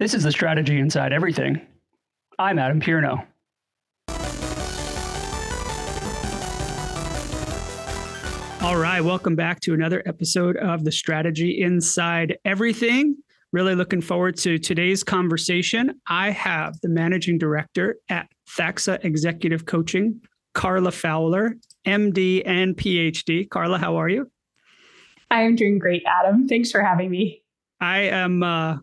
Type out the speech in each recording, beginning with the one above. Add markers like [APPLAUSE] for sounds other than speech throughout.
This is the strategy inside everything. I'm Adam Pierno. All right, welcome back to another episode of the Strategy Inside Everything. Really looking forward to today's conversation. I have the managing director at Thaxa Executive Coaching, Carla Fowler, MD and PhD. Carla, how are you? I am doing great, Adam. Thanks for having me. I am uh,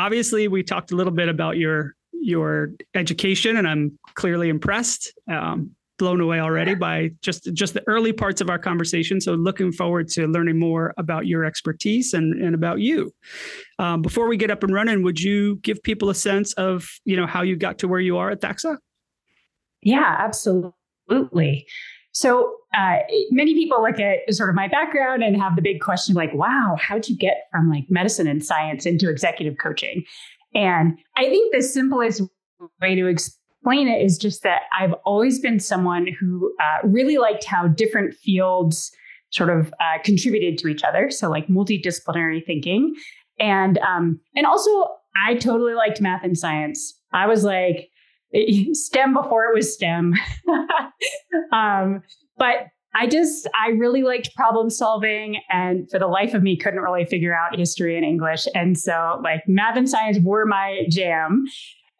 obviously we talked a little bit about your your education, and I'm clearly impressed. Um, blown away already by just just the early parts of our conversation. So looking forward to learning more about your expertise and, and about you. Um, before we get up and running, would you give people a sense of you know how you got to where you are at Thaxa? Yeah, absolutely. So uh, many people look at sort of my background and have the big question like, wow, how'd you get from like medicine and science into executive coaching? And I think the simplest way to explain it is just that I've always been someone who uh, really liked how different fields sort of uh, contributed to each other. So like multidisciplinary thinking, and um, and also I totally liked math and science. I was like [LAUGHS] STEM before it was STEM. [LAUGHS] um, but I just, I really liked problem solving and for the life of me, couldn't really figure out history and English. And so, like, math and science were my jam.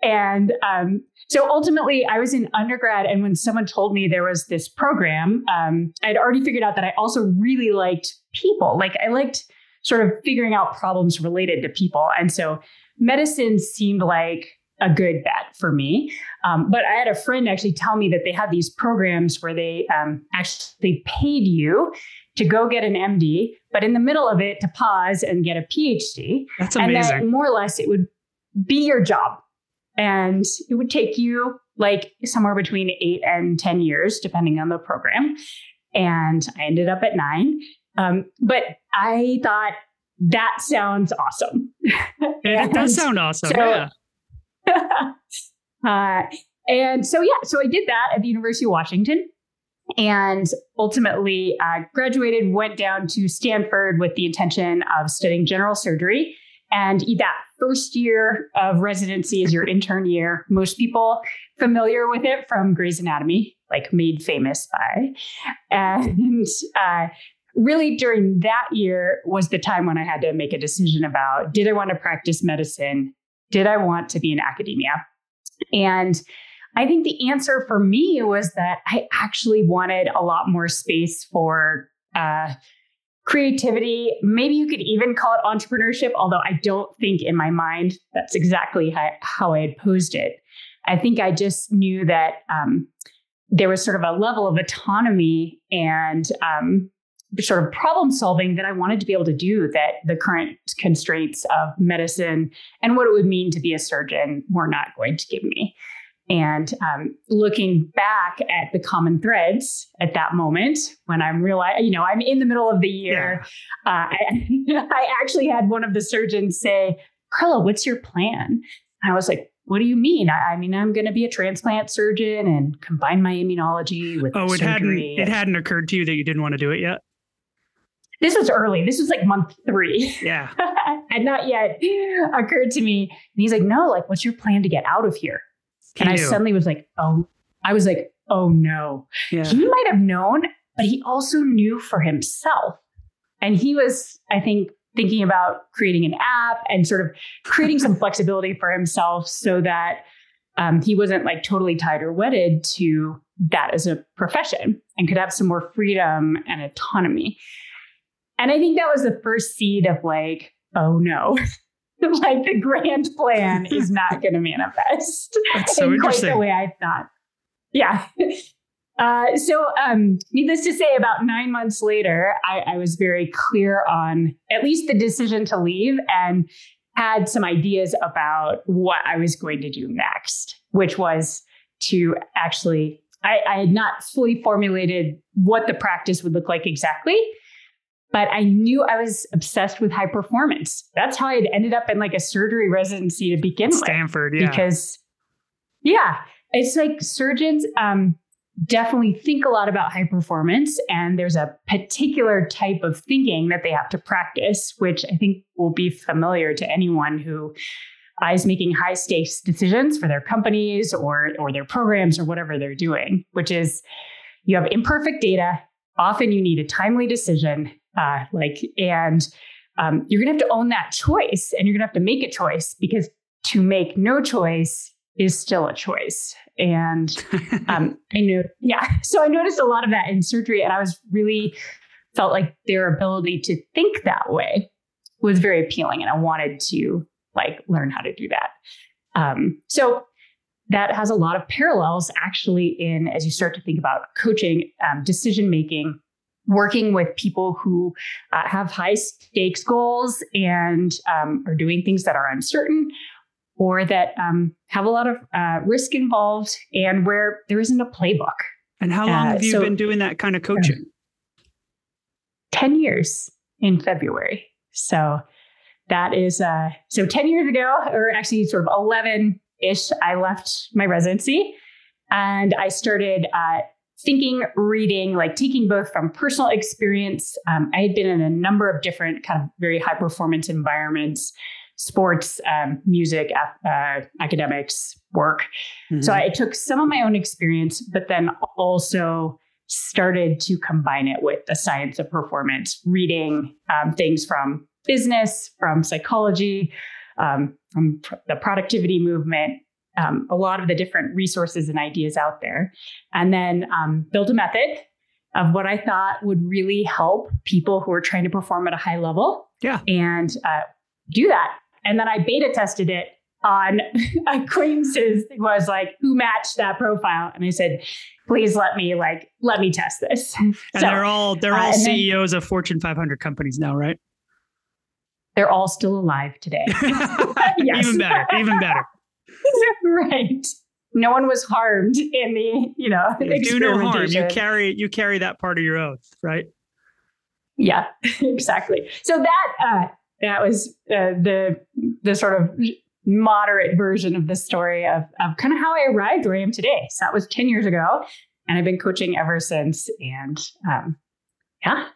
And um, so ultimately, I was in undergrad. And when someone told me there was this program, um, I'd already figured out that I also really liked people. Like, I liked sort of figuring out problems related to people. And so, medicine seemed like a good bet for me. Um, but I had a friend actually tell me that they had these programs where they um, actually paid you to go get an MD, but in the middle of it to pause and get a PhD. That's amazing. And that more or less it would be your job. And it would take you like somewhere between eight and 10 years, depending on the program. And I ended up at nine. Um, but I thought that sounds awesome. [LAUGHS] it does sound awesome. So, yeah. [LAUGHS] uh, and so, yeah, so I did that at the University of Washington and ultimately uh, graduated, went down to Stanford with the intention of studying general surgery. And that first year of residency is your intern year. Most people familiar with it from Grey's Anatomy, like made famous by. And uh, really during that year was the time when I had to make a decision about did I want to practice medicine did I want to be in academia? And I think the answer for me was that I actually wanted a lot more space for uh, creativity. Maybe you could even call it entrepreneurship, although I don't think in my mind that's exactly how, how I had posed it. I think I just knew that um, there was sort of a level of autonomy and um, sort of problem solving that I wanted to be able to do that the current constraints of medicine and what it would mean to be a surgeon were not going to give me. And um, looking back at the common threads at that moment, when I'm realizing, you know, I'm in the middle of the year, yeah. uh, [LAUGHS] I, I actually had one of the surgeons say, Carla, what's your plan? And I was like, what do you mean? I, I mean, I'm going to be a transplant surgeon and combine my immunology with oh, it surgery. hadn't it hadn't occurred to you that you didn't want to do it yet. This was early. This was like month three. Yeah. [LAUGHS] had not yet occurred to me. And he's like, no, like, what's your plan to get out of here? He and knew. I suddenly was like, oh, I was like, oh no. Yeah. He might have known, but he also knew for himself. And he was, I think, thinking about creating an app and sort of creating some [LAUGHS] flexibility for himself so that um, he wasn't like totally tied or wedded to that as a profession and could have some more freedom and autonomy. And I think that was the first seed of like, oh no, [LAUGHS] like the grand plan is [LAUGHS] not going to manifest That's so in quite the way I thought. Yeah. [LAUGHS] Uh, so, um, needless to say, about nine months later, I, I was very clear on at least the decision to leave and had some ideas about what I was going to do next, which was to actually, I, I had not fully formulated what the practice would look like exactly, but I knew I was obsessed with high performance. That's how I ended up in like a surgery residency to begin Stanford, with. Stanford, yeah. Because, yeah, it's like surgeons um, definitely think a lot about high performance, and there's a particular type of thinking that they have to practice, which I think will be familiar to anyone who is making high stakes decisions for their companies or or their programs or whatever they're doing, which is you have imperfect data. Often you need a timely decision, uh, like and um, you're gonna have to own that choice, and you're gonna have to make a choice because to make no choice is still a choice. And [LAUGHS] um, I knew, yeah. So I noticed a lot of that in surgery, and I was really felt like their ability to think that way was very appealing, and I wanted to like learn how to do that. Um, so that has a lot of parallels actually in as you start to think about coaching, um, decision making, working with people who uh, have high stakes goals and um, are doing things that are uncertain or that um, have a lot of uh, risk involved and where there isn't a playbook. And how long uh, have you so, been doing that kind of coaching? 10 years in February. So that is, uh, so 10 years ago, or actually sort of 11 ish, I left my residency and I started uh, thinking, reading, like taking both from personal experience. Um, I had been in a number of different kind of very high performance environments sports, um, music, uh, academics, work. Mm-hmm. So I took some of my own experience, but then also started to combine it with the science of performance, reading um, things from business, from psychology, um, from pr- the productivity movement, um, a lot of the different resources and ideas out there, and then um, build a method of what I thought would really help people who are trying to perform at a high level. Yeah. And uh, do that. And then I beta tested it on [LAUGHS] acquaintances was like who matched that profile? And i said please let me like let me test this. [LAUGHS] And so, they're all they're all uh, ceos then, of fortune 500 companies now right? They're all still alive today. [LAUGHS] Yes. even better even better [LAUGHS] right no one was harmed in the you know do no harm you carry you carry that part of your oath right yeah [LAUGHS] exactly so that uh that was uh, the the sort of moderate version of the story of, of kind of how I arrived where I am today. So that was 10 years ago. And I've been coaching ever since. And um, yeah.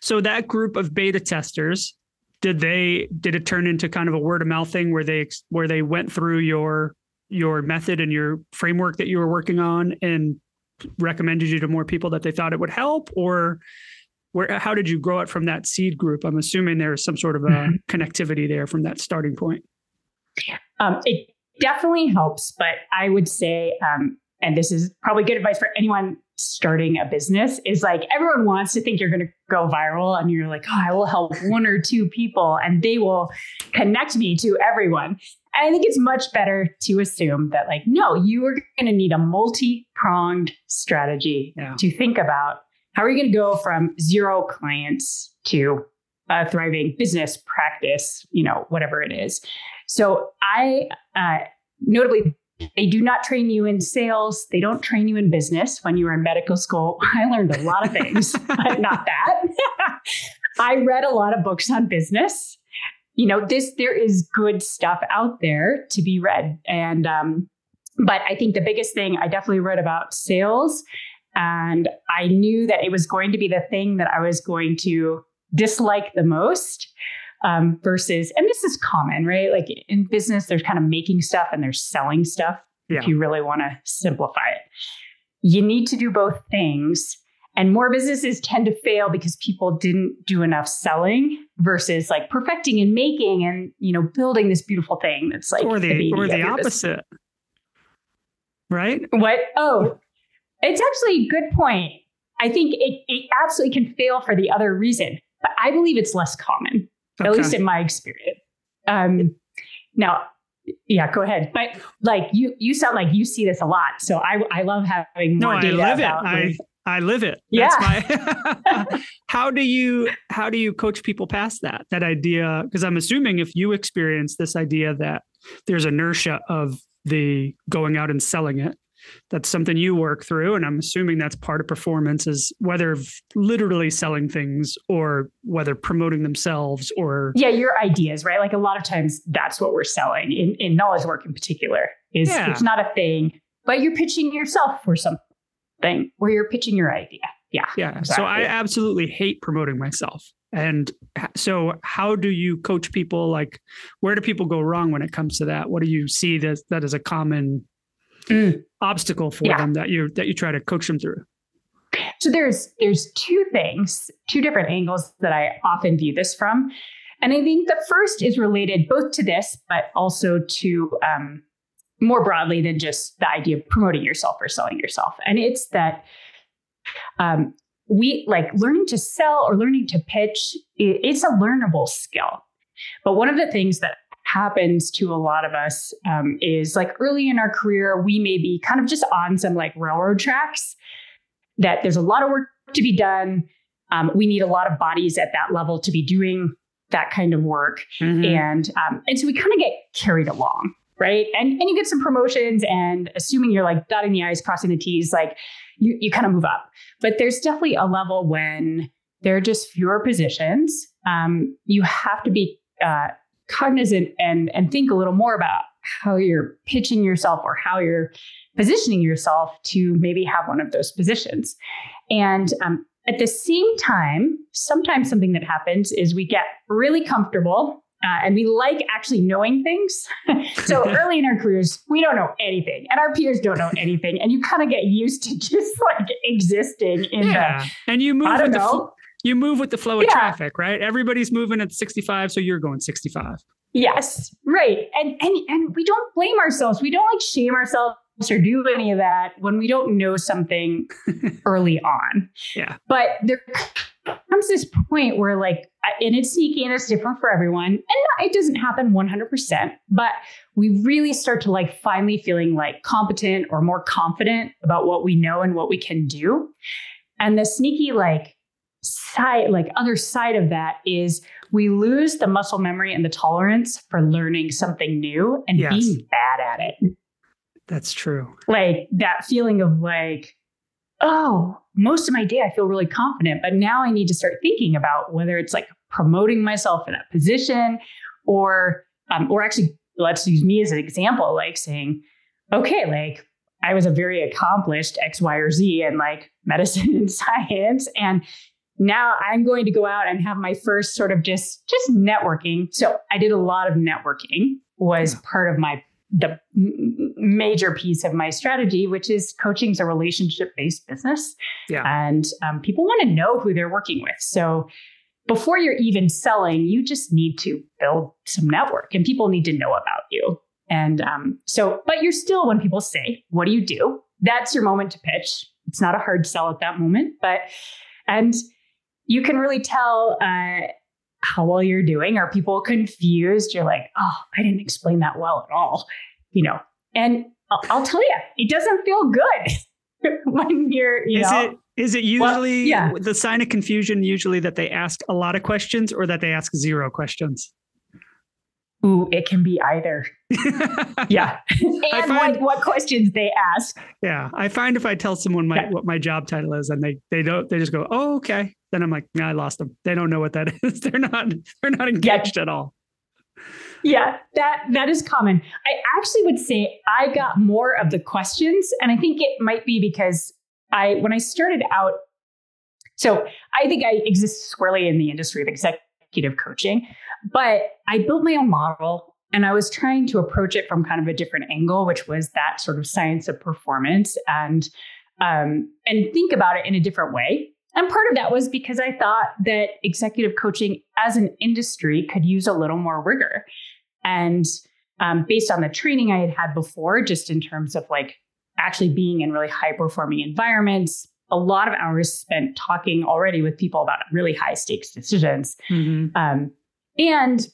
So that group of beta testers, did they did it turn into kind of a word of mouth thing where they where they went through your your method and your framework that you were working on and recommended you to more people that they thought it would help? Or where how did you grow it from that seed group? I'm assuming there's some sort of a mm-hmm. connectivity there from that starting point. Um, it definitely helps but i would say um, and this is probably good advice for anyone starting a business is like everyone wants to think you're going to go viral and you're like oh i will help one or two people and they will connect me to everyone and i think it's much better to assume that like no you are going to need a multi-pronged strategy yeah. to think about how are you going to go from zero clients to a thriving business practice, you know, whatever it is? So I, uh, notably, they do not train you in sales. They don't train you in business. When you were in medical school, [LAUGHS] I learned a lot of things, [LAUGHS] but not that. [LAUGHS] I read a lot of books on business. You know, this there is good stuff out there to be read, and um, but I think the biggest thing I definitely read about sales and I knew that it was going to be the thing that I was going to dislike the most. Um, versus, and this is common, right? Like in business, there's kind of making stuff and there's selling stuff. Yeah. If you really want to simplify it, you need to do both things. And more businesses tend to fail because people didn't do enough selling versus like perfecting and making and you know building this beautiful thing that's like or the, the or the opposite, right? What? Oh, it's actually a good point. I think it, it absolutely can fail for the other reason, but I believe it's less common, okay. at least in my experience. Um, now, yeah, go ahead. But like you, you sound like you see this a lot. So I, I love having more no, data. I live it. I, I live it. Yeah. My, [LAUGHS] [LAUGHS] how do you how do you coach people past that that idea? Because I'm assuming if you experience this idea that there's inertia of the going out and selling it, that's something you work through and i'm assuming that's part of performance is whether literally selling things or whether promoting themselves or yeah your ideas right like a lot of times that's what we're selling in, in knowledge work in particular is yeah. it's not a thing but you're pitching yourself for something where you're pitching your idea yeah yeah exactly. so i absolutely hate promoting myself And so, how do you coach people? Like, where do people go wrong when it comes to that? What do you see that that is a common mm. [CLEARS THROAT] obstacle for yeah. them that you that you try to coach them through? So there's there's two things, two different angles that I often view this from, and I think the first is related both to this, but also to um, more broadly than just the idea of promoting yourself or selling yourself. And it's that um, we like learning to sell or learning to pitch, it's a learnable skill. But one of the things that happens to a lot of us um, is like early in our career, we may be kind of just on some like railroad tracks, that there's a lot of work to be done. Um, we need a lot of bodies at that level to be doing that kind of work. Mm-hmm. And, um, and so we kind of get carried along right? And and you get some promotions, and assuming you're like dotting the i's, crossing the t's, like you you kind of move up. But there's definitely a level when there are just fewer positions. Um, you have to be uh, cognizant and and think a little more about how you're pitching yourself or how you're positioning yourself to maybe have one of those positions. And um, at the same time, sometimes something that happens is we get really comfortable uh, and we like actually knowing things. [LAUGHS] so [LAUGHS] early in our careers, we don't know anything, and our peers don't know anything, and you kind of get used to [LAUGHS] just like existing in yeah. the. And you move with the you move with the flow of yeah. traffic, right? Everybody's moving at 65, so you're going 65. Yes, right. And and and we don't blame ourselves. We don't like shame ourselves or do any of that when we don't know something [LAUGHS] early on. Yeah. But there comes this point where like and it's sneaky and it's different for everyone and it doesn't happen 100% but we really start to like finally feeling like competent or more confident about what we know and what we can do and the sneaky like side like other side of that is we lose the muscle memory and the tolerance for learning something new and yes. being bad at it that's true like that feeling of like oh, most of my day I feel really confident, but now I need to start thinking about whether it's like promoting myself in that position or um, or actually let's use me as an example, like saying, okay, like I was a very accomplished X, Y, or Z in like [LAUGHS] medicine and science. And now I'm going to go out and have my first sort of just just networking. So I did a lot of networking was yeah. part of my the major piece of my strategy, which is coaching is a relationship based business. Yeah. And um, people want to know who they're working with. So before you're even selling, you just need to build some network and people need to know about you. And um, so, but you're still, when people say, What do you do? That's your moment to pitch. It's not a hard sell at that moment, but, and you can really tell uh, how well you're doing. Are people confused? You're like, oh, I didn't explain that well at all, you know. And I'll, I'll tell you, it doesn't feel good [LAUGHS] when you're, you is know. It, is it usually well, yeah. the sign of confusion? Usually that they ask a lot of questions or that they ask zero questions. Ooh, it can be either. [LAUGHS] yeah. and find, what, what questions they ask. Yeah. I find if I tell someone my what my job title is and they they don't they just go, Oh, okay. Then I'm like, nah, I lost them. They don't know what that [LAUGHS] is. They're not they're not engaged yeah. at all. Yeah, that that is common. I actually would say I got more of the questions, and I think it might be because I when I started out, so I think I exist squarely in the industry of executive coaching. But I built my own model and I was trying to approach it from kind of a different angle, which was that sort of science of performance and um, and think about it in a different way. And part of that was because I thought that executive coaching as an industry could use a little more rigor. And um, based on the training I had had before, just in terms of like actually being in really high performing environments, a lot of hours spent talking already with people about really high stakes decisions. Mm-hmm. Um, and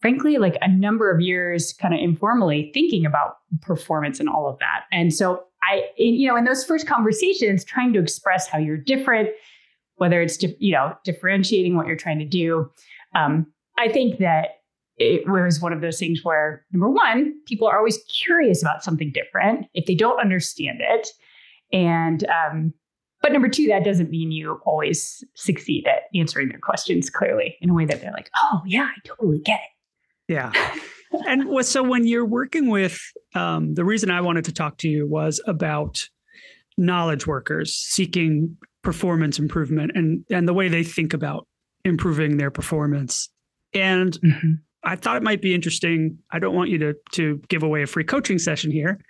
frankly, like a number of years kind of informally thinking about performance and all of that. And so I, in, you know, in those first conversations, trying to express how you're different, whether it's, you know, differentiating what you're trying to do. Um, I think that it was one of those things where number one, people are always curious about something different if they don't understand it. And um, but number two, that doesn't mean you always succeed at answering their questions clearly in a way that they're like, oh, yeah, I totally get it. Yeah. [LAUGHS] and so when you're working with, um, the reason I wanted to talk to you was about knowledge workers seeking performance improvement and and the way they think about improving their performance. And mm-hmm. I thought it might be interesting. I don't want you to to give away a free coaching session here,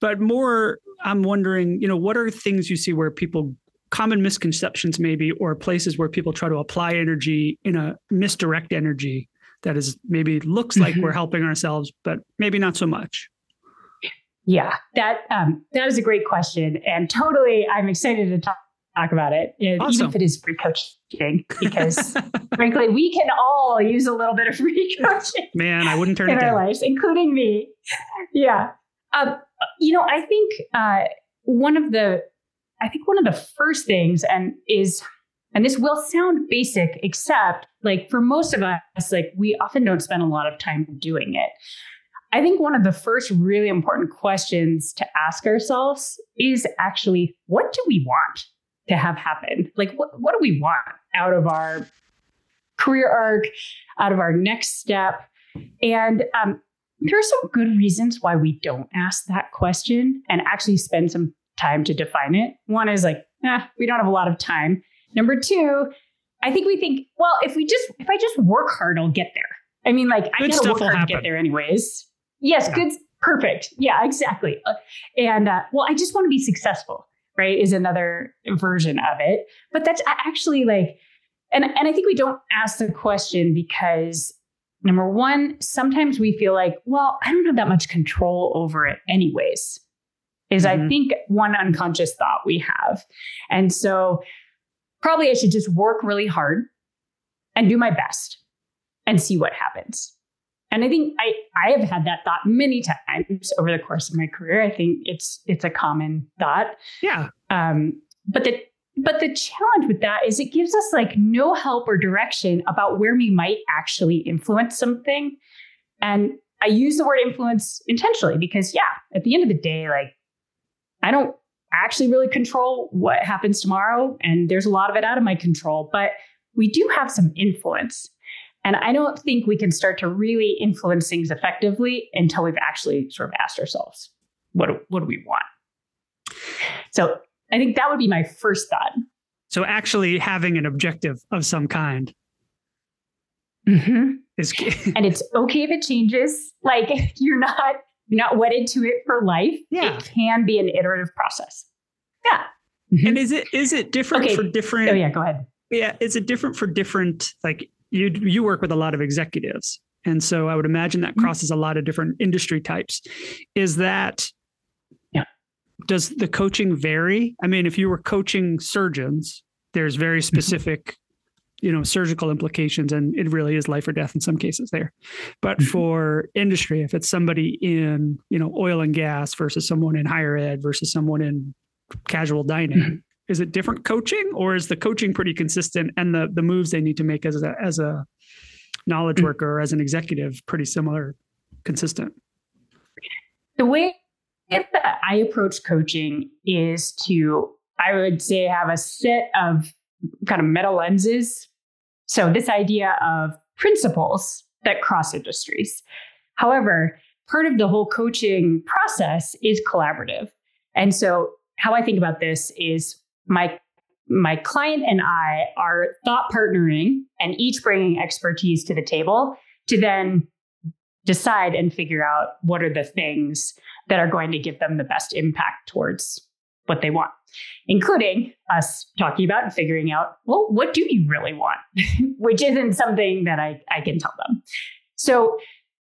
but more I'm wondering, you know, what are things you see where people common misconceptions maybe or places where people try to apply energy in a misdirect energy that is maybe looks like mm-hmm. we're helping ourselves but maybe not so much yeah that um, that is a great question and totally i'm excited to talk, talk about it awesome. even if it is free coaching because [LAUGHS] frankly we can all use a little bit of free [LAUGHS] coaching man i wouldn't turn in it our lives including me yeah um, you know i think uh, one of the I think one of the first things and is and this will sound basic except like for most of us like we often don't spend a lot of time doing it. I think one of the first really important questions to ask ourselves is actually what do we want to have happen? Like what what do we want out of our career arc, out of our next step? And um, there are some good reasons why we don't ask that question and actually spend some time to define it. One is like, eh, we don't have a lot of time. Number two, I think we think, well, if we just if I just work hard, I'll get there. I mean, like good I gotta work hard happen. to get there anyways. Yes, yeah. good, perfect. Yeah, exactly. Uh, and uh, well, I just want to be successful. Right, is another version of it. But that's actually like, and and I think we don't ask the question because number one, sometimes we feel like, well, I don't have that much control over it, anyways is mm-hmm. I think one unconscious thought we have. And so probably I should just work really hard and do my best and see what happens. And I think I I have had that thought many times over the course of my career. I think it's it's a common thought. Yeah. Um, but the but the challenge with that is it gives us like no help or direction about where we might actually influence something. And I use the word influence intentionally because yeah, at the end of the day, like I don't actually really control what happens tomorrow. And there's a lot of it out of my control, but we do have some influence. And I don't think we can start to really influence things effectively until we've actually sort of asked ourselves, what do, what do we want? So I think that would be my first thought. So actually having an objective of some kind. Mm-hmm. Is- and it's okay if it changes. Like [LAUGHS] you're not you're not wedded to it for life. Yeah. It can be an iterative process. Yeah. Mm-hmm. And is it is it different okay. for different Oh yeah, go ahead. Yeah, is it different for different like you you work with a lot of executives. And so I would imagine that mm-hmm. crosses mm-hmm. a lot of different industry types. Is that yeah. Does the coaching vary? I mean, if you were coaching surgeons, there's very mm-hmm. specific you know surgical implications and it really is life or death in some cases there but mm-hmm. for industry if it's somebody in you know oil and gas versus someone in higher ed versus someone in casual dining mm-hmm. is it different coaching or is the coaching pretty consistent and the the moves they need to make as a as a knowledge mm-hmm. worker or as an executive pretty similar consistent the way that i approach coaching is to i would say have a set of kind of meta lenses. So, this idea of principles that cross industries. However, part of the whole coaching process is collaborative. And so, how I think about this is my my client and I are thought partnering and each bringing expertise to the table to then decide and figure out what are the things that are going to give them the best impact towards what they want, including us talking about and figuring out, well, what do you really want? [LAUGHS] Which isn't something that I, I can tell them. So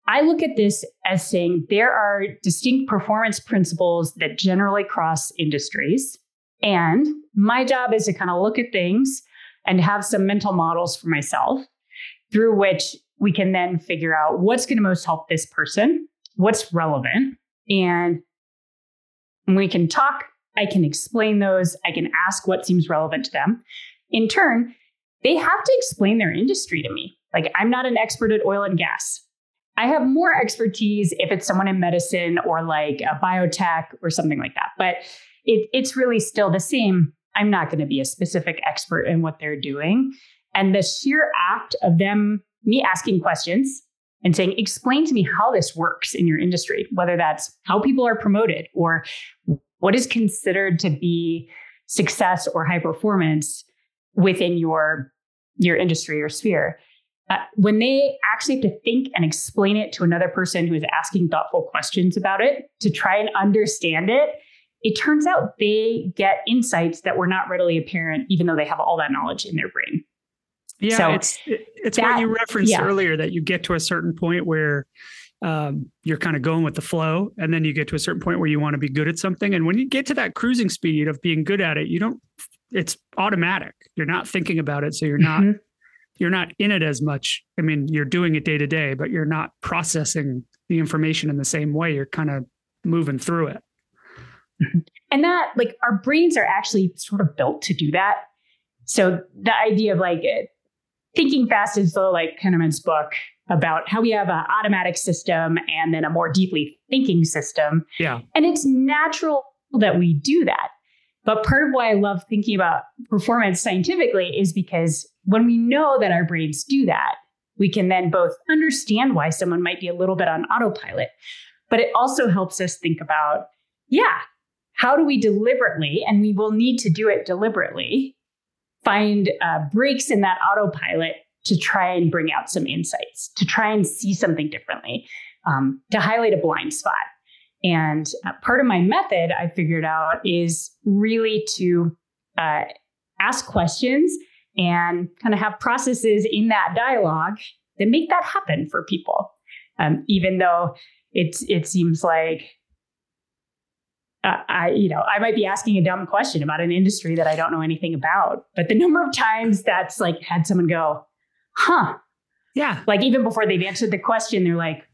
I look at this as saying there are distinct performance principles that generally cross industries. And my job is to kind of look at things and have some mental models for myself through which we can then figure out what's going to most help this person, what's relevant, and we can talk I can explain those. I can ask what seems relevant to them. In turn, they have to explain their industry to me. Like, I'm not an expert at oil and gas. I have more expertise if it's someone in medicine or like a biotech or something like that. But it, it's really still the same. I'm not going to be a specific expert in what they're doing. And the sheer act of them, me asking questions and saying, explain to me how this works in your industry, whether that's how people are promoted or what is considered to be success or high performance within your your industry or sphere, uh, when they actually have to think and explain it to another person who is asking thoughtful questions about it to try and understand it, it turns out they get insights that were not readily apparent, even though they have all that knowledge in their brain. Yeah, so it's it's that, what you referenced yeah. earlier that you get to a certain point where um, you're kind of going with the flow, and then you get to a certain point where you want to be good at something, and when you get to that cruising speed of being good at it, you don't. It's automatic. You're not thinking about it, so you're not mm-hmm. you're not in it as much. I mean, you're doing it day to day, but you're not processing the information in the same way. You're kind of moving through it. And that, like, our brains are actually sort of built to do that. So the idea of like thinking fast is the like Kahneman's book about how we have an automatic system and then a more deeply thinking system. Yeah. And it's natural that we do that. But part of why I love thinking about performance scientifically is because when we know that our brains do that, we can then both understand why someone might be a little bit on autopilot, but it also helps us think about, yeah, how do we deliberately, and we will need to do it deliberately, find uh, breaks in that autopilot to try and bring out some insights, to try and see something differently, um, to highlight a blind spot. And uh, part of my method I figured out is really to uh, ask questions and kind of have processes in that dialogue that make that happen for people. Um, even though it's it seems like uh, I, you know, I might be asking a dumb question about an industry that I don't know anything about. But the number of times that's like had someone go, huh. Yeah. Like even before they've answered the question, they're like,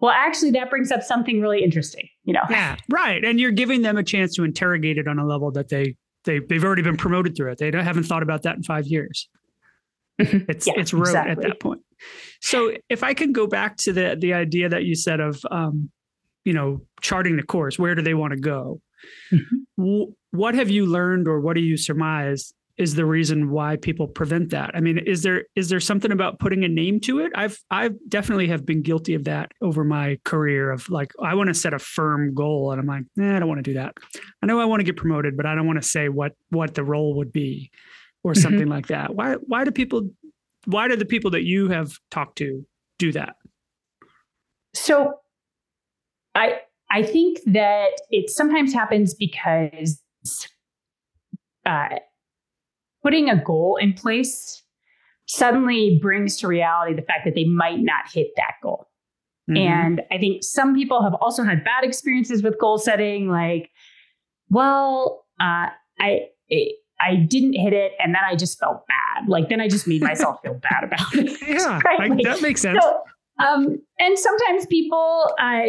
well, actually, that brings up something really interesting, you know? Yeah. Right. And you're giving them a chance to interrogate it on a level that they, they they've already been promoted through it. They haven't thought about that in five years. Mm-hmm. It's yeah, it's rote exactly. at that point. So if I can go back to the the idea that you said of um, you know, charting the course. Where do they want to go? Mm-hmm. What have you learned, or what do you surmise is the reason why people prevent that? I mean, is there is there something about putting a name to it? I've I've definitely have been guilty of that over my career. Of like, I want to set a firm goal, and I'm like, eh, I don't want to do that. I know I want to get promoted, but I don't want to say what what the role would be, or mm-hmm. something like that. Why why do people? Why do the people that you have talked to do that? So I I think that it sometimes happens because uh, putting a goal in place suddenly brings to reality the fact that they might not hit that goal. Mm-hmm. And I think some people have also had bad experiences with goal setting, like, well, uh, I. It, I didn't hit it, and then I just felt bad. Like then I just made myself feel bad about it. [LAUGHS] Yeah, [LAUGHS] right? like, that makes sense. So, um, and sometimes people uh,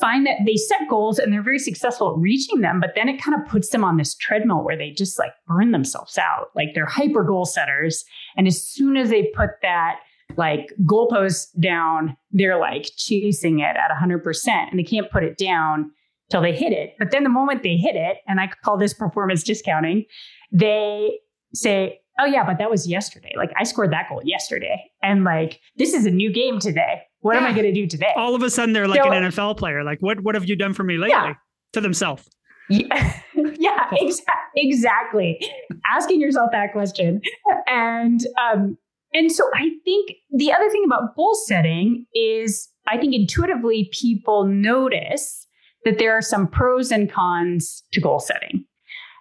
find that they set goals and they're very successful at reaching them, but then it kind of puts them on this treadmill where they just like burn themselves out. Like they're hyper goal setters. And as soon as they put that like goalpost down, they're like chasing it at 100% and they can't put it down till they hit it. But then the moment they hit it, and I call this performance discounting, they say, oh yeah, but that was yesterday. Like I scored that goal yesterday. And like, this is a new game today. What yeah. am I going to do today? All of a sudden, they're like so, an NFL player. Like, what what have you done for me lately? Yeah. To themselves. Yeah, [LAUGHS] yeah exa- exactly. Asking yourself that question, and um, and so I think the other thing about goal setting is I think intuitively people notice that there are some pros and cons to goal setting.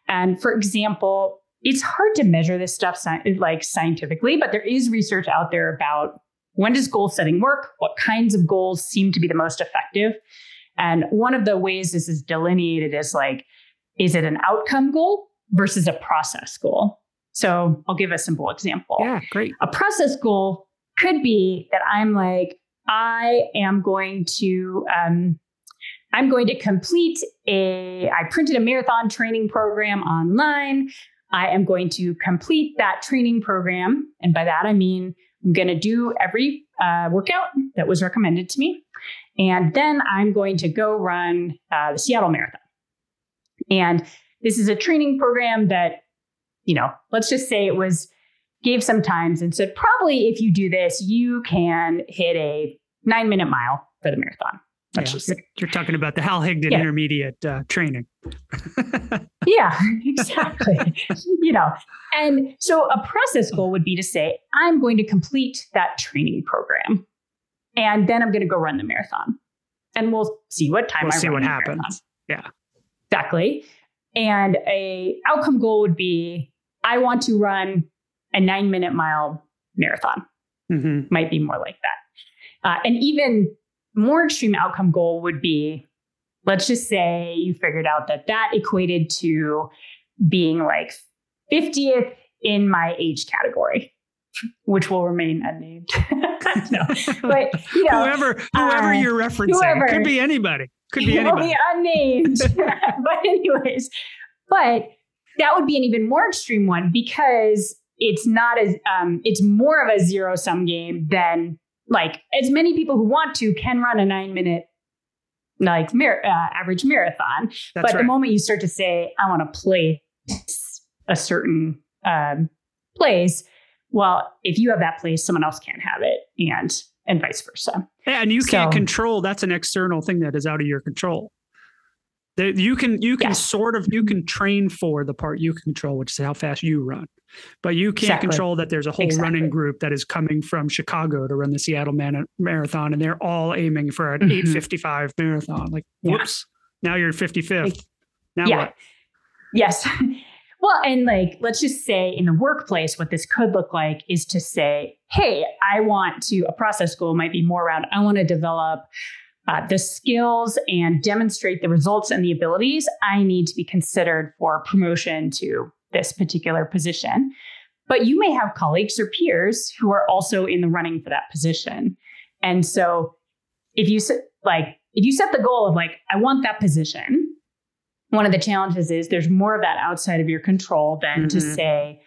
And for example, it's hard to measure this stuff like scientifically, but there is research out there about when does goal setting work? What kinds of goals seem to be the most effective? And one of the ways this is delineated is like, is it an outcome goal versus a process goal? So I'll give a simple example. Yeah, great. A process goal could be that I'm like, I am going to, um, I'm going to complete a, I printed a marathon training program online. I am going to complete that training program. And by that, I mean, I'm going to do every uh, workout that was recommended to me. And then I'm going to go run uh, the Seattle Marathon. And this is a training program that, you know, let's just say it was, gave some times and said, probably if you do this, you can hit a nine minute mile for the marathon. Yeah, you're, you're, talking about the Hal Higdon yeah. intermediate uh, training. [LAUGHS] yeah, exactly. [LAUGHS] you know, and so a process goal would be to say, I'm going to complete that training program, and then I'm going to go run the marathon, and we'll see what time we'll I see what happens. Marathon. Yeah, exactly. And a outcome goal would be, I want to run a nine minute mile marathon. Mm-hmm. Might be more like that, uh, and even more extreme outcome goal would be let's just say you figured out that that equated to being like 50th in my age category which will remain unnamed. [LAUGHS] No. But you know whoever whoever uh, you're referencing. whoever, could be anybody. Could be anybody be unnamed. [LAUGHS] [LAUGHS] But anyways but that would be an even more extreme one because it's not as um, it's more of a zero sum game than like as many people who want to can run a nine minute like mar- uh, average marathon. That's but right. the moment you start to say, I want to play a certain um, place, well, if you have that place, someone else can't have it, and and vice versa. Yeah, and you can't control. That's an external thing that is out of your control. You can you can yes. sort of you can train for the part you control, which is how fast you run. But you can't exactly. control that there's a whole exactly. running group that is coming from Chicago to run the Seattle Man- Marathon, and they're all aiming for an mm-hmm. 8:55 marathon. Like, yeah. whoops! Now you're 55th. Now yeah. what? Yes. [LAUGHS] Well, and like, let's just say in the workplace, what this could look like is to say, hey, I want to, a process goal might be more around, I want to develop uh, the skills and demonstrate the results and the abilities I need to be considered for promotion to this particular position. But you may have colleagues or peers who are also in the running for that position. And so if you set like if you set the goal of like, I want that position, one of the challenges is there's more of that outside of your control than mm-hmm. to say,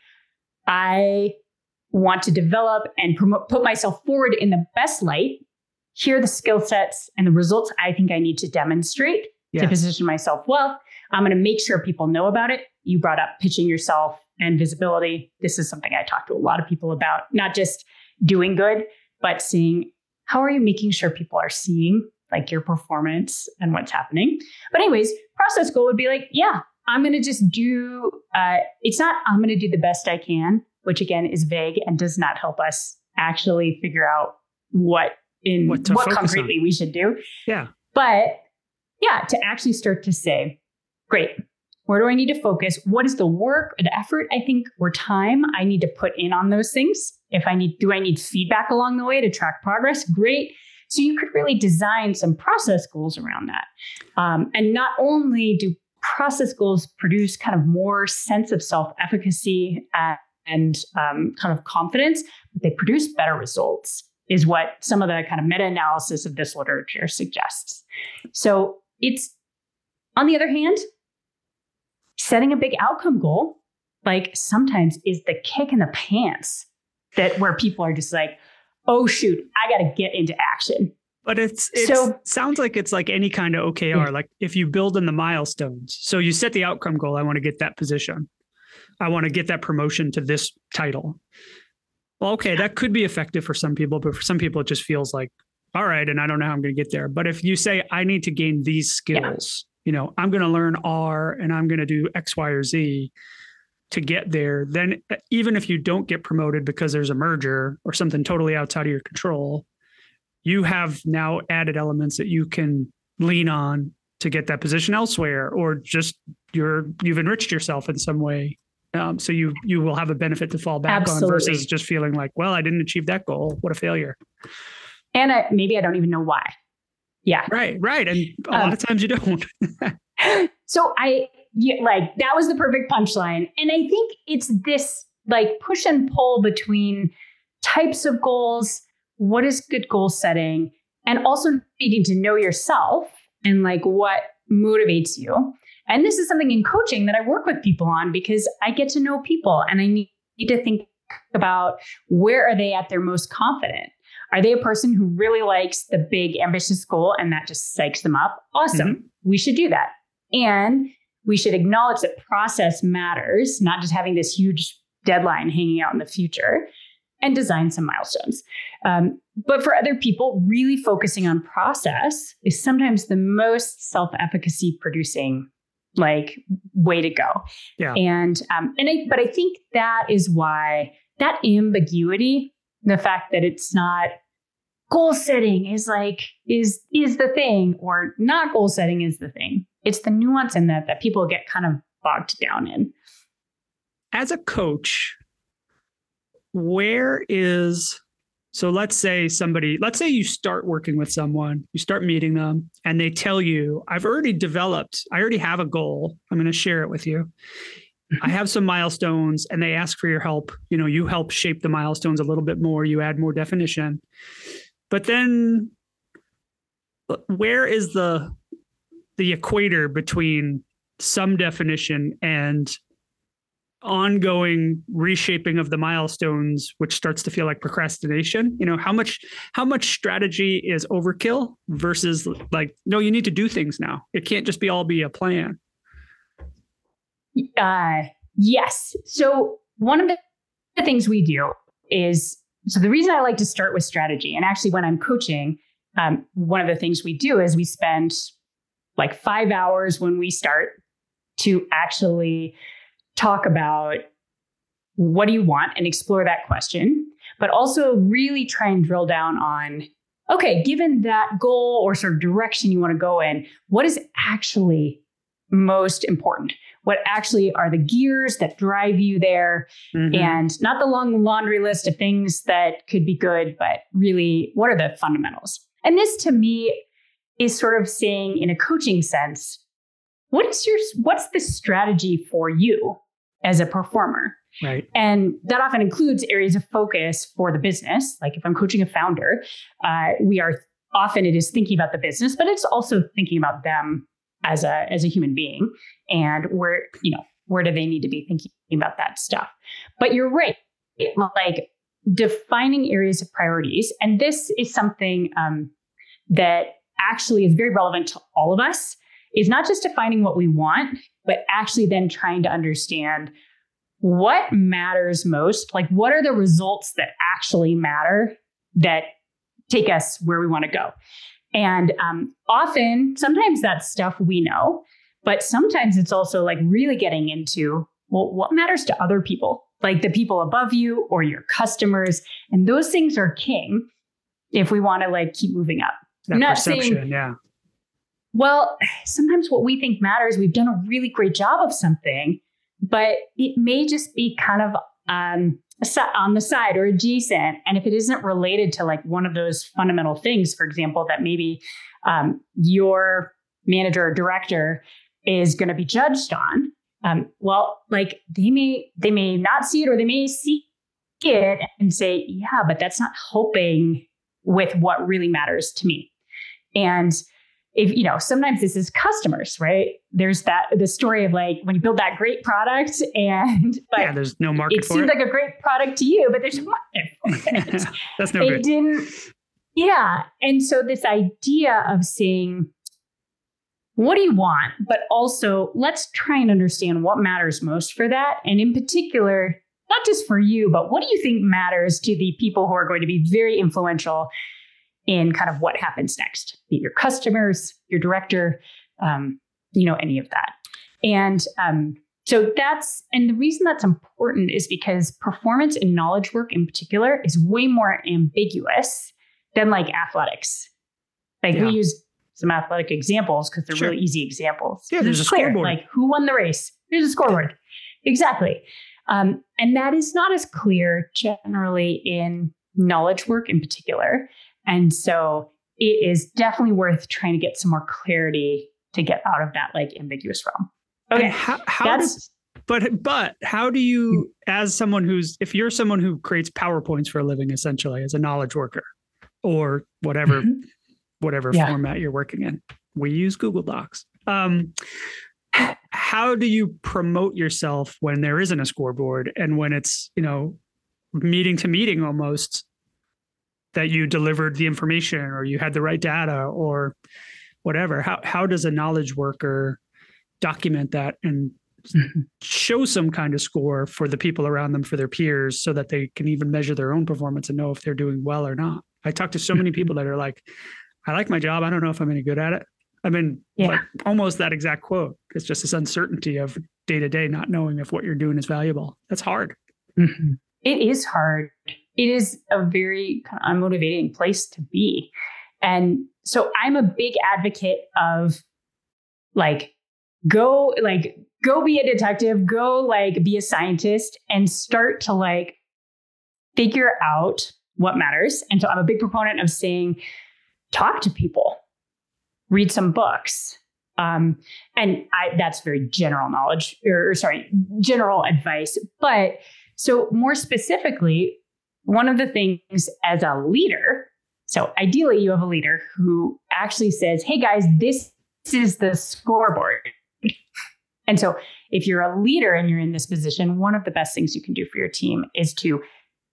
I want to develop and promote, put myself forward in the best light. Here are the skill sets and the results I think I need to demonstrate yes. to position myself well. I'm going to make sure people know about it. You brought up pitching yourself and visibility. This is something I talk to a lot of people about, not just doing good, but seeing how are you making sure people are seeing like your performance and what's happening. But anyways, process goal would be like, yeah, I'm going to just do uh, it's not I'm going to do the best I can, which again is vague and does not help us actually figure out what in what, what concretely on. we should do. Yeah. But yeah, to actually start to say, great, where do I need to focus? What is the work, the effort I think, or time I need to put in on those things? If I need, do I need feedback along the way to track progress? Great. So you could really design some process goals around that. Um, and not only do process goals produce kind of more sense of self efficacy and, and um, kind of confidence, but they produce better results, is what some of the kind of meta analysis of this literature suggests. So it's, on the other hand, setting a big outcome goal, like sometimes is the kick in the pants that where people are just like, oh shoot, I got to get into action. But it's it so, sounds like it's like any kind of OKR. Yeah. Like if you build in the milestones, so you set the outcome goal. I want to get that position. I want to get that promotion to this title. Well, okay, that could be effective for some people, but for some people, it just feels like, all right, and I don't know how I'm going to get there. But if you say I need to gain these skills, you know, I'm going to learn R and I'm going to do X, Y, or Z to get there, then uh, even if you don't get promoted because there's a merger or something totally outside of your control, you have now added elements that you can lean on to get that position elsewhere, or just you're you've enriched yourself in some way. Um, so you you will have a benefit to fall back Absolutely. on versus just feeling like, well, I didn't achieve that goal. What a failure. And I, maybe I don't even know why. Yeah. Right, right. And a um, lot of times you don't. [LAUGHS] so I yeah, like that was the perfect punchline. And I think it's this like push and pull between types of goals, what is good goal setting, and also needing to know yourself and like what motivates you. And this is something in coaching that I work with people on because I get to know people and I need to think about where are they at their most confident are they a person who really likes the big ambitious goal and that just psychs them up? Awesome. Mm-hmm. We should do that. And we should acknowledge that process matters, not just having this huge deadline hanging out in the future. and design some milestones. Um, but for other people, really focusing on process is sometimes the most self-efficacy producing like way to go. Yeah. And um, and I but I think that is why that ambiguity, the fact that it's not goal setting is like is is the thing or not goal setting is the thing. It's the nuance in that that people get kind of bogged down in. As a coach, where is so let's say somebody let's say you start working with someone you start meeting them and they tell you i've already developed i already have a goal i'm going to share it with you i have some milestones and they ask for your help. You know you help shape the milestones a little bit more. You add more definition. But then uh, where is the the equator between some definition and ongoing reshaping of the milestones which starts to feel like procrastination? You know how much how much strategy is overkill versus like no you need to do things now. It can't just be all be a plan uh yes so one of the things we do is so the reason i like to start with strategy and actually when i'm coaching um, one of the things we do is we spend like five hours when we start to actually talk about what do you want and explore that question, but also really try and drill down on okay, given that goal or sort of direction you want to go in, what is actually most important? What actually are the gears that drive you there? Mm-hmm. And not the long laundry list of things that could be good, but really, what are the fundamentals? And this to me is sort of saying in a coaching sense, what is your what's the strategy for you as a performer. Right. And that often includes areas of focus for the business. Like if I'm coaching a founder, uh, we are often it is thinking about the business, but it's also thinking about them as a as a human being and where you know where do they need to be thinking about that stuff. But you're right, like defining areas of priorities, and this is something um, that actually is very relevant to all of us. Is not just defining what we want, but actually then trying to understand what matters most. Like, what are the results that actually matter that take us where we want to go? And um, often, sometimes that's stuff we know, but sometimes it's also like really getting into well, what matters to other people, like the people above you or your customers. And those things are king if we want to like keep moving up. That not perception, saying, yeah. Well, sometimes what we think matters, we've done a really great job of something, but it may just be kind of um, on the side or adjacent. And if it isn't related to like one of those fundamental things, for example, that maybe um, your manager or director is going to be judged on, um, well, like they may they may not see it or they may see it and say, yeah, but that's not helping with what really matters to me. And if you know sometimes this is customers right? There's that the story of like when you build that great product and [LAUGHS] but yeah there's no market it seems it. like a great product to you but there's no market [LAUGHS] for it. That's no it good. didn't yeah. And so this idea of seeing what do you want? but also let's try and understand what matters most for that. And in particular not just for you but what do you think matters to the people who are going to be very influential in kind of what happens next, be your customers, your director, um, you know, any of that. And um, so that's, and the reason that's important is because performance and knowledge work in particular is way more ambiguous than like athletics. Like yeah. we use some athletic examples because they're sure. really easy examples. Yeah, there's it's a clear, scoreboard. Like who won the race? Here's a scoreboard. Exactly. Um, and that is not as clear generally in knowledge work in particular. And so it is definitely worth trying to get some more clarity to get out of that like ambiguous realm. Okay. how, how does, but but how do you as someone who's if you're someone who creates PowerPoints for a living essentially as a knowledge worker or whatever mm-hmm. whatever yeah. format you're working in. We use Google Docs. Um how do you promote yourself when there isn't a scoreboard and when it's, you know, meeting to meeting almost that you delivered the information or you had the right data or whatever. How how does a knowledge worker document that and show some kind of score for the people around them for their peers so that they can even measure their own performance and know if they're doing well or not? I talk to so many people that are like i like my job. I don't know if i'm any good at it. I mean yeah. like almost that exact quote. It's just this uncertainty of day to day not knowing if what you're doing is valuable. That's hard. Mm-hmm. it is hard it is a very kind of unmotivating place to be and so i'm a big advocate of like go like go be a detective, go like be a scientist and start to like figure out what matters. And so I'm a big proponent of saying, talk to people, read some books. Um, and I, that's very general knowledge or, or sorry, general advice. But so more specifically, one of the things as a leader, so ideally you have a leader who actually says, Hey guys, this is the scoreboard. And so, if you're a leader and you're in this position, one of the best things you can do for your team is to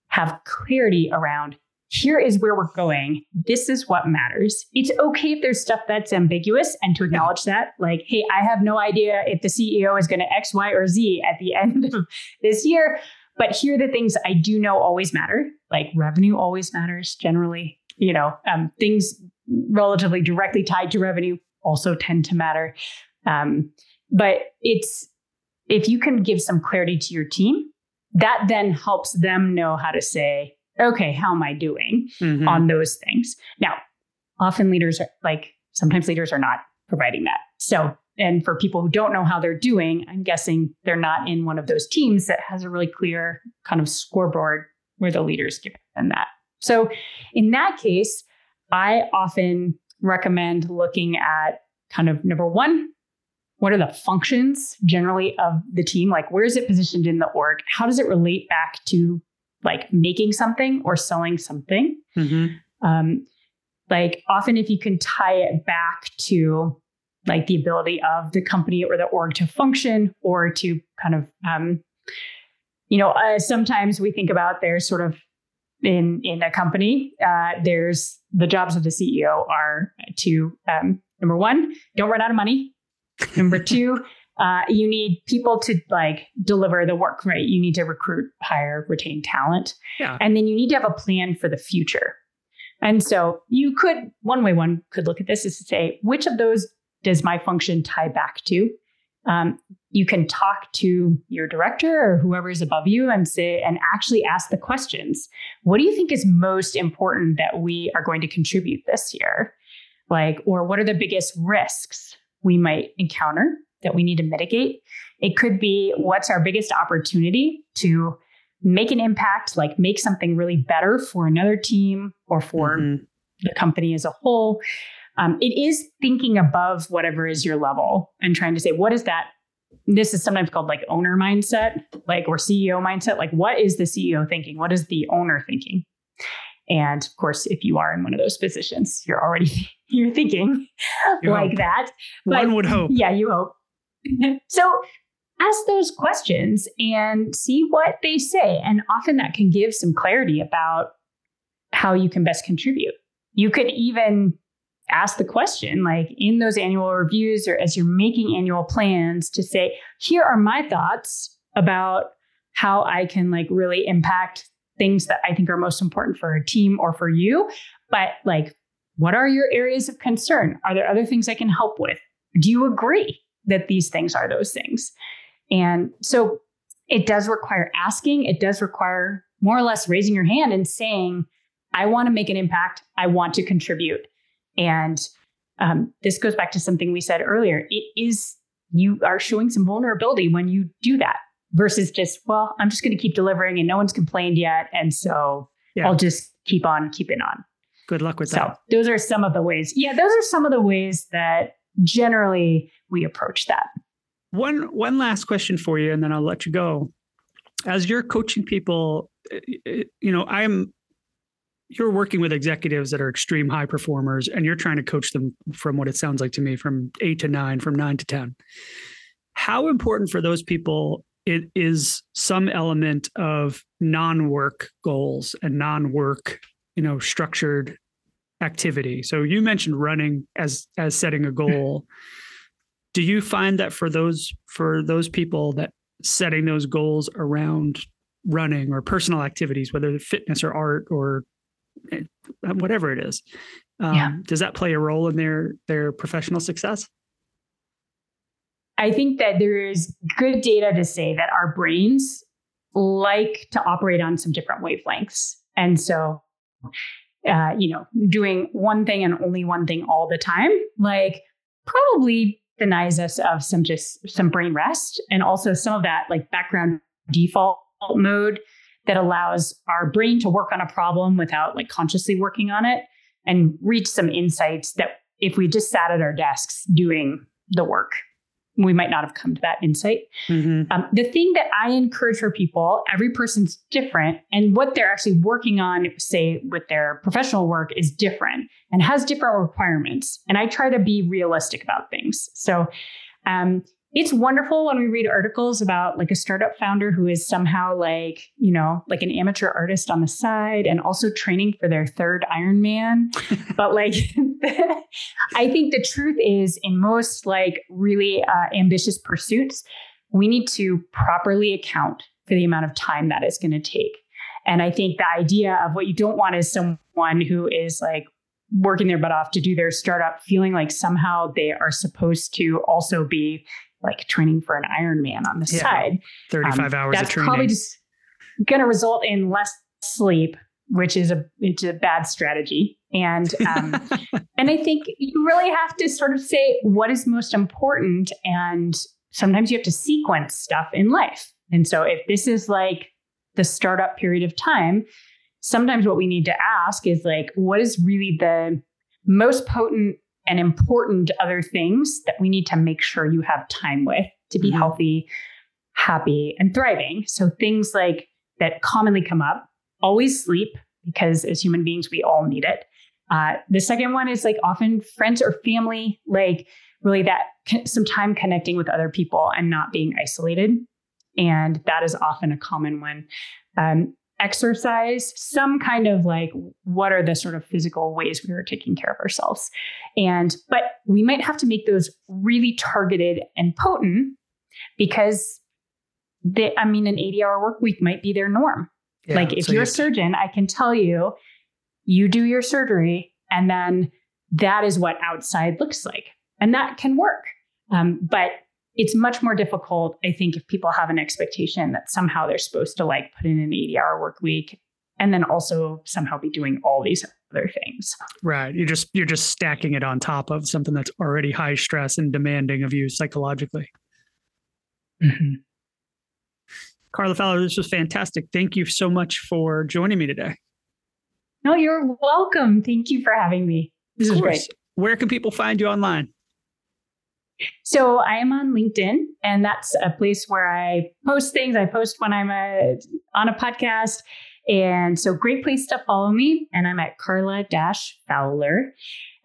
have clarity around here is where we're going. This is what matters. It's okay if there's stuff that's ambiguous and to acknowledge that. Like, hey, I have no idea if the CEO is going to X, Y, or Z at the [LAUGHS] end of this year. But here are the things I do know always matter. Like revenue always matters generally. You know, um, things relatively directly tied to revenue also tend to matter. Um, but it's if you can give some clarity to your team, that then helps them know how to say, okay, how am I doing mm-hmm. on those things? Now, often leaders are like, sometimes leaders are not providing that. So, and for people who don't know how they're doing, I'm guessing they're not in one of those teams that has a really clear kind of scoreboard where the leaders give them that. So, in that case, I often recommend looking at kind of number one, what are the functions generally of the team? Like, where is it positioned in the org? How does it relate back to like making something or selling something? Mm-hmm. Um, like, often if you can tie it back to like the ability of the company or the org to function or to kind of, um, you know, uh, sometimes we think about there's sort of in in a company, uh, there's the jobs of the CEO are to um, number one, don't run out of money Number [LAUGHS] two, uh, you need people to like deliver the work, right? You need to recruit, hire, retain talent. Yeah. And then you need to have a plan for the future. And so you could, one way one could look at this is to say, which of those does my function tie back to? Um, you can talk to your director or whoever is above you and say, and actually ask the questions. What do you think is most important that we are going to contribute this year? Like, or what are the biggest risks? we might encounter that we need to mitigate. It could be what's our biggest opportunity to make an impact, like make something really better for another team or for mm-hmm. the company as a whole. Um, it is thinking above whatever is your level and trying to say, what is that? This is sometimes called like owner mindset, like or CEO mindset. Like, what is the CEO thinking? What is the owner thinking? And of course, if you are in one of those positions, you're already [LAUGHS] you're thinking you like hope. that. But, one would hope. Yeah, you hope. [LAUGHS] so ask those questions and see what they say. And often that can give some clarity about how you can best contribute. You could even ask the question, like in those annual reviews or as you're making annual plans, to say, here are my thoughts about how I can like really impact things that I think are most important for a team or for you. But like, what are your areas of concern? Are there other things I can help with? Do you agree that these things are those things? And so it does require asking, it does require more or less raising your hand and saying, I want to make an impact, I want to contribute. And um, this goes back to something we said earlier. It is, you are showing some vulnerability when you do that versus just, well, I'm just going to keep delivering and no one's complained yet. And so yeah. I'll just keep on keeping on. Good luck with so that. those are some of the ways. Yeah, those are some of the ways that generally we approach that. One one last question for you, and then I'll let you go. As you're coaching people, eh, eh, you know, I'm you're working with executives that are extreme high performers, and you're trying to coach them from what it sounds like to me, from eight to nine, from nine to ten. How important for those people it is some element of non-work goals and non-work you know structured activity? So you mentioned running as as setting a hmm. goal. Do you find that for those for those people that setting those goals around running or personal activities, whether fitness or art or whatever it is, um, yeah. does that play a role in their their professional success? I think that there is good data to say that our brains like to operate on some different wavelengths. And so, uh, you know, doing one thing and only one thing all the time, like probably denies us of some just some brain rest and also some of that like background default mode that allows our brain to work on a problem without like consciously working on it and reach some insights that if we just sat at our desks doing the work we might not have come to that insight. Mm-hmm. Um, the thing that I encourage for people, every person's different, and what they're actually working on, say with their professional work, is different and has different requirements. And I try to be realistic about things. So, um, it's wonderful when we read articles about like a startup founder who is somehow like, you know, like an amateur artist on the side and also training for their third Ironman. [LAUGHS] but like, [LAUGHS] I think the truth is in most like really uh, ambitious pursuits, we need to properly account for the amount of time that is going to take. And I think the idea of what you don't want is someone who is like working their butt off to do their startup, feeling like somehow they are supposed to also be like training for an Ironman on the yeah, side. 35 um, hours that's of training. probably just going to result in less sleep, which is a it's a bad strategy. And um, [LAUGHS] and I think you really have to sort of say what is most important, and sometimes you have to sequence stuff in life. And so if this is like the startup period of time, sometimes what we need to ask is like, what is really the most potent and important other things that we need to make sure you have time with to be mm-hmm. healthy, happy, and thriving. So things like that commonly come up always sleep, because as human beings, we all need it. Uh, the second one is like often friends or family, like really that some time connecting with other people and not being isolated. And that is often a common one. Um, exercise, some kind of like what are the sort of physical ways we are taking care of ourselves. And but we might have to make those really targeted and potent because they, I mean, an 80 hour work week might be their norm. Yeah, like if so you're a surgeon, I can tell you, you do your surgery and then that is what outside looks like. And that can work. Um, but it's much more difficult, I think, if people have an expectation that somehow they're supposed to like put in an 80 hour work week and then also somehow be doing all these other things. Right. You're just you're just stacking it on top of something that's already high stress and demanding of you psychologically. Mm-hmm. Carla Fowler, this was fantastic. Thank you so much for joining me today. No, you're welcome. Thank you for having me. This is great. Where can people find you online? So I am on LinkedIn, and that's a place where I post things. I post when I'm a, on a podcast. And so, great place to follow me. And I'm at Carla Fowler.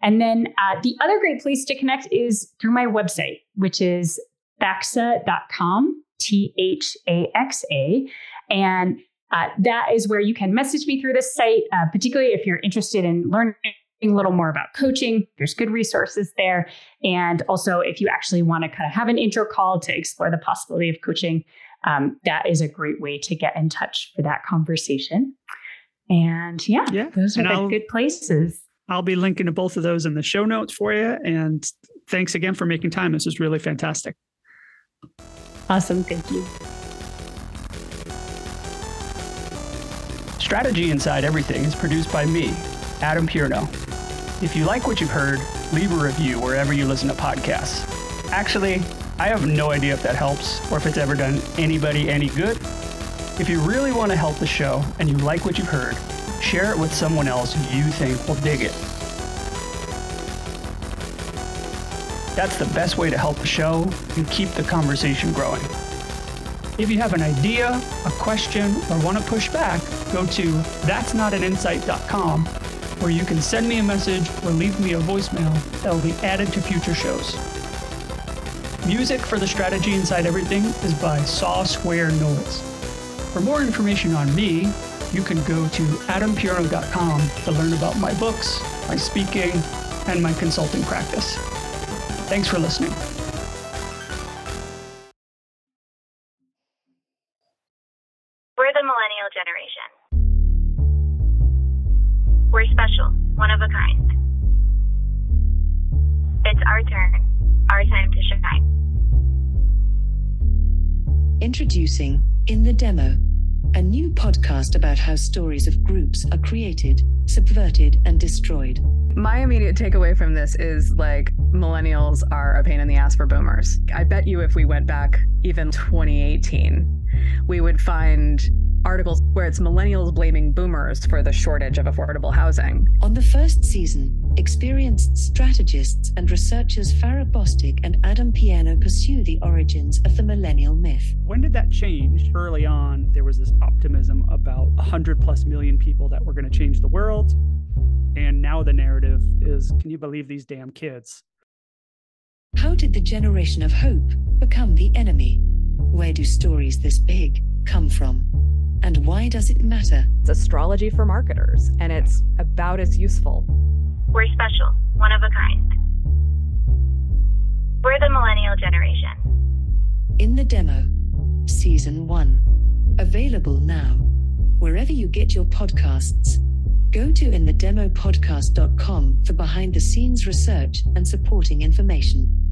And then uh, the other great place to connect is through my website, which is thaxa.com, T H A X A. And uh, that is where you can message me through this site, uh, particularly if you're interested in learning a little more about coaching, there's good resources there. And also, if you actually want to kind of have an intro call to explore the possibility of coaching, um, that is a great way to get in touch for that conversation. And yeah, yeah. those are and the I'll, good places. I'll be linking to both of those in the show notes for you. And thanks again for making time. This is really fantastic. Awesome. Thank you. Strategy Inside Everything is produced by me, Adam Pierno. If you like what you've heard, leave a review wherever you listen to podcasts. Actually, I have no idea if that helps or if it's ever done anybody any good. If you really want to help the show and you like what you've heard, share it with someone else you think will dig it. That's the best way to help the show and keep the conversation growing. If you have an idea, a question, or want to push back, go to that'snotaninsight.com where you can send me a message or leave me a voicemail that will be added to future shows. Music for the strategy inside everything is by Saw Square Noise. For more information on me, you can go to adampierno.com to learn about my books, my speaking, and my consulting practice. Thanks for listening. of a kind. It's our turn, our time to shine. Introducing In the Demo, a new podcast about how stories of groups are created, subverted, and destroyed. My immediate takeaway from this is like millennials are a pain in the ass for boomers. I bet you if we went back even 2018, we would find articles where it's millennials blaming boomers for the shortage of affordable housing. On the first season, experienced strategists and researchers Farrah Bostic and Adam Pierno pursue the origins of the millennial myth. When did that change? Early on, there was this optimism about 100 plus million people that were going to change the world. And now the narrative is can you believe these damn kids? How did the generation of hope become the enemy? Where do stories this big come from? And why does it matter? It's astrology for marketers, and it's about as useful. We're special, one of a kind. We're the millennial generation. In the Demo, Season 1. Available now, wherever you get your podcasts. Go to inthedemopodcast.com for behind the scenes research and supporting information.